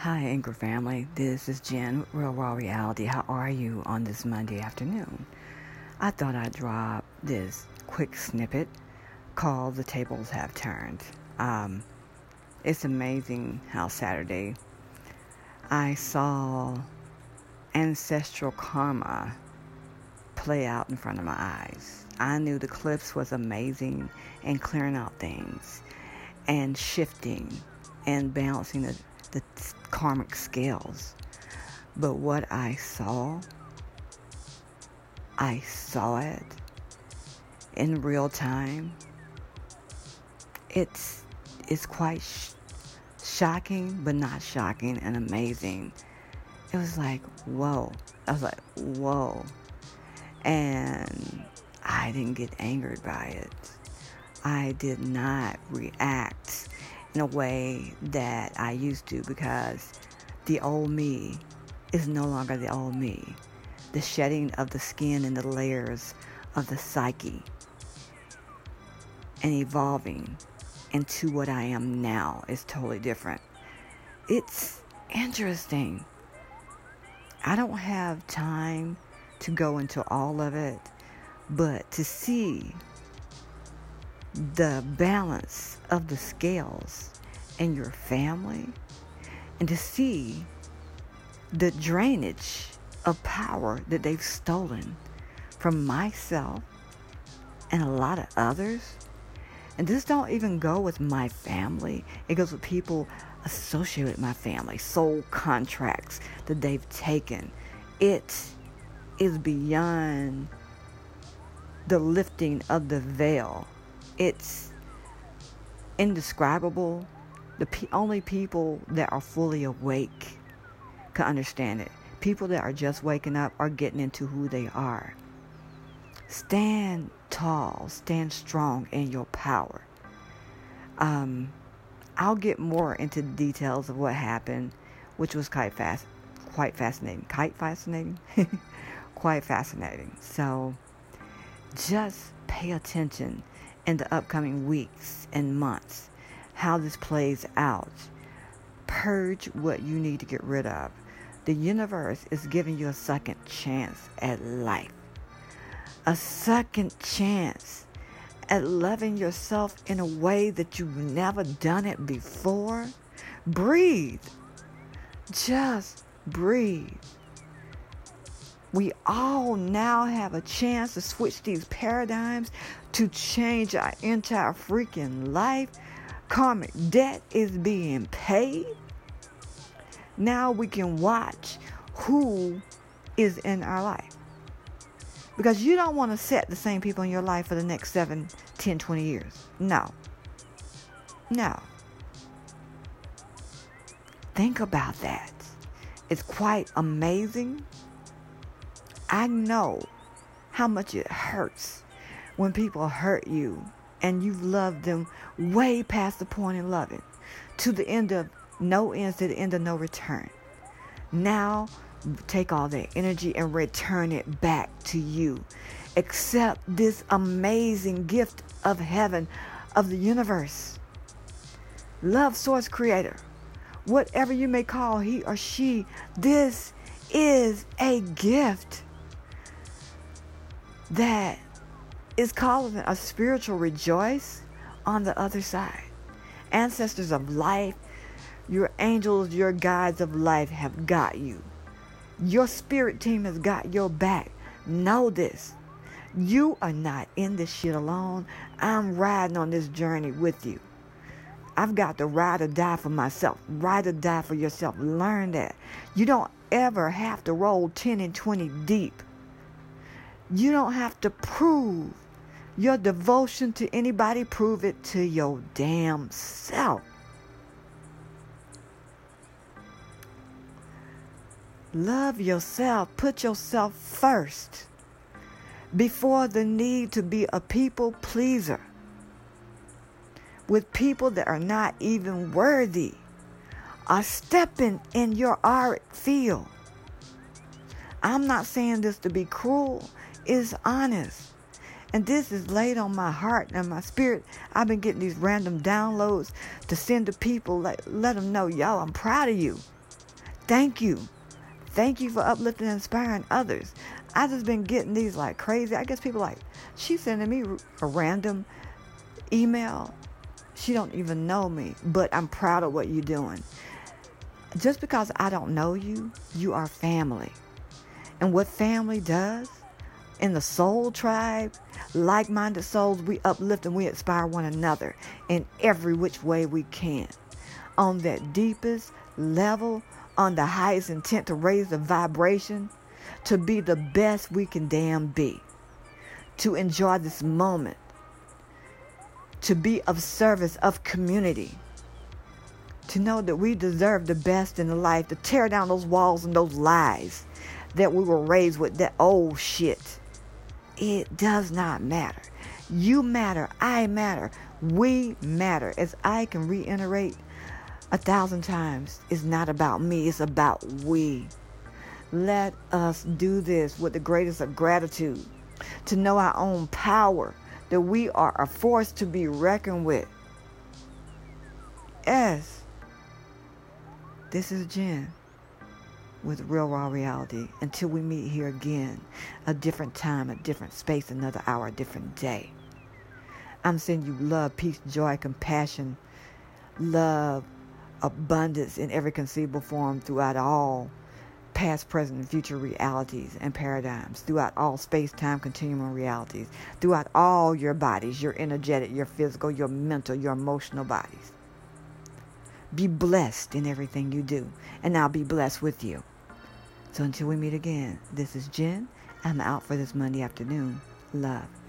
Hi, Anchor family. This is Jen, Real Raw Reality. How are you on this Monday afternoon? I thought I'd drop this quick snippet called The Tables Have Turned. Um, it's amazing how Saturday I saw ancestral karma play out in front of my eyes. I knew the eclipse was amazing and clearing out things and shifting and balancing the, the karmic scales. But what I saw, I saw it in real time. It's it's quite sh- shocking, but not shocking and amazing. It was like, whoa. I was like, whoa. And I didn't get angered by it. I did not react in a way that I used to because the old me is no longer the old me. The shedding of the skin and the layers of the psyche and evolving into what I am now is totally different. It's interesting. I don't have time to go into all of it, but to see the balance of the scales in your family and to see the drainage of power that they've stolen from myself and a lot of others. And this don't even go with my family. It goes with people associated with my family, soul contracts that they've taken. It is beyond the lifting of the veil it's indescribable. The only people that are fully awake can understand it. People that are just waking up are getting into who they are. Stand tall, stand strong in your power. Um, I'll get more into the details of what happened, which was quite fast, quite fascinating. Quite fascinating, quite fascinating. So, just pay attention in the upcoming weeks and months, how this plays out. Purge what you need to get rid of. The universe is giving you a second chance at life, a second chance at loving yourself in a way that you've never done it before. Breathe. Just breathe. We all now have a chance to switch these paradigms to change our entire freaking life. Karmic debt is being paid. Now we can watch who is in our life. Because you don't want to set the same people in your life for the next 7, 10, 20 years. No. No. Think about that. It's quite amazing I know how much it hurts when people hurt you and you love them way past the point in loving to the end of no ends to the end of no return. Now take all that energy and return it back to you. Accept this amazing gift of heaven, of the universe. Love source creator. Whatever you may call he or she, this is a gift that is calling a spiritual rejoice on the other side. Ancestors of life, your angels, your guides of life have got you. Your spirit team has got your back. Know this. You are not in this shit alone. I'm riding on this journey with you. I've got to ride or die for myself. Ride or die for yourself. Learn that. You don't ever have to roll 10 and 20 deep you don't have to prove your devotion to anybody, prove it to your damn self. Love yourself, put yourself first before the need to be a people pleaser with people that are not even worthy are stepping in your auric field. I'm not saying this to be cruel is honest. And this is laid on my heart and my spirit. I've been getting these random downloads to send to people. Let, let them know, y'all, I'm proud of you. thank you. Thank you for uplifting and inspiring others. I just been getting these like crazy. I guess people like she's sending me a random email. She don't even know me, but I'm proud of what you're doing. Just because I don't know you, you are family. And what family does in the soul tribe, like minded souls, we uplift and we inspire one another in every which way we can. On that deepest level, on the highest intent to raise the vibration, to be the best we can damn be, to enjoy this moment, to be of service of community, to know that we deserve the best in the life, to tear down those walls and those lies that we were raised with, that old shit. It does not matter. You matter. I matter. We matter. As I can reiterate a thousand times, it's not about me, it's about we. Let us do this with the greatest of gratitude, to know our own power, that we are a force to be reckoned with. Yes, this is Jen with Real Raw Reality. Until we meet here again, a different time, a different space, another hour, a different day. I'm sending you love, peace, joy, compassion, love, abundance in every conceivable form throughout all past, present, and future realities and paradigms, throughout all space time continuum realities, throughout all your bodies, your energetic, your physical, your mental, your emotional bodies. Be blessed in everything you do, and I'll be blessed with you. So until we meet again, this is Jen. I'm out for this Monday afternoon. Love.